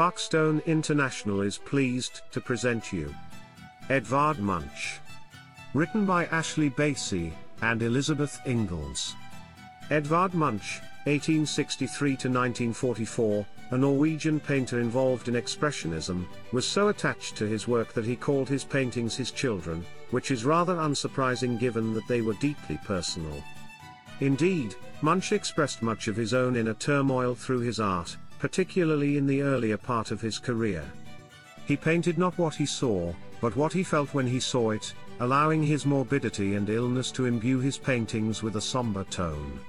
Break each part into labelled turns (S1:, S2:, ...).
S1: Parkstone International is pleased to present you Edvard Munch. Written by Ashley Bassie and Elizabeth Ingles. Edvard Munch, 1863 to 1944, a Norwegian painter involved in Expressionism, was so attached to his work that he called his paintings his children, which is rather unsurprising given that they were deeply personal. Indeed, Munch expressed much of his own inner turmoil through his art, particularly in the earlier part of his career. He painted not what he saw, but what he felt when he saw it, allowing his morbidity and illness to imbue his paintings with a somber tone.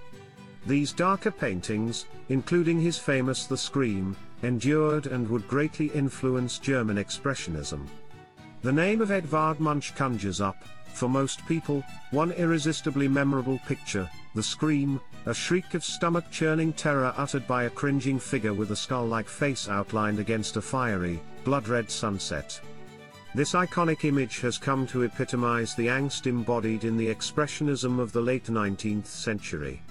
S1: These darker paintings, including his famous The Scream, endured and would greatly influence German Expressionism. The name of Edvard Munch conjures up, for most people, one irresistibly memorable picture, The Scream, a shriek of stomach-churning terror uttered by a cringing figure with a skull-like face outlined against a fiery, blood-red sunset. This iconic image has come to epitomize the angst embodied in the expressionism of the late 19th century.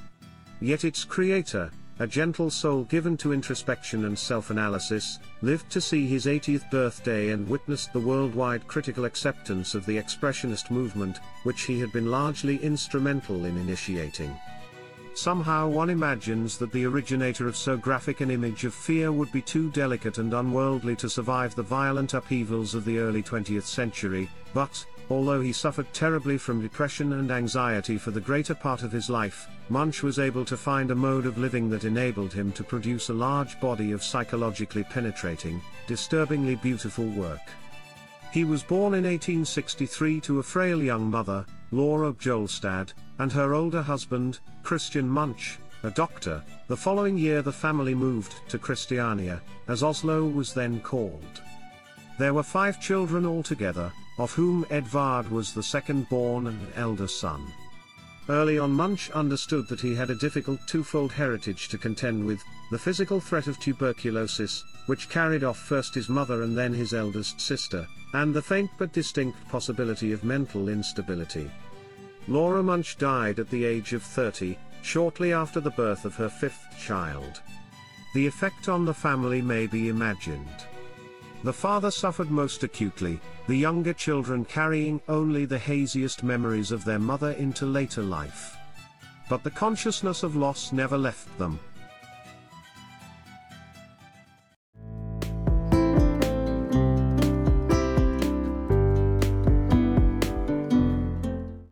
S1: Yet its creator, a gentle soul given to introspection and self-analysis, lived to see his 80th birthday and witnessed the worldwide critical acceptance of the expressionist movement, which he had been largely instrumental in initiating. Somehow one imagines that the originator of so graphic an image of fear would be too delicate and unworldly to survive the violent upheavals of the early 20th century, but, although he suffered terribly from depression and anxiety for the greater part of his life, Munch was able to find a mode of living that enabled him to produce a large body of psychologically penetrating, disturbingly beautiful work. He was born in 1863 to a frail young mother, Laura Bjolstad, and her older husband, Christian Munch, a doctor. The following year the family moved to Christiania, as Oslo was then called. There were five children altogether, of whom Edvard was the second born and elder son. Early on Munch understood that he had a difficult twofold heritage to contend with, the physical threat of tuberculosis, which carried off first his mother and then his eldest sister, and the faint but distinct possibility of mental instability. Laura Munch died at the age of 30, shortly after the birth of her fifth child. The effect on the family may be imagined. The father suffered most acutely, the younger children carrying only the haziest memories of their mother into later life. But the consciousness of loss never left them,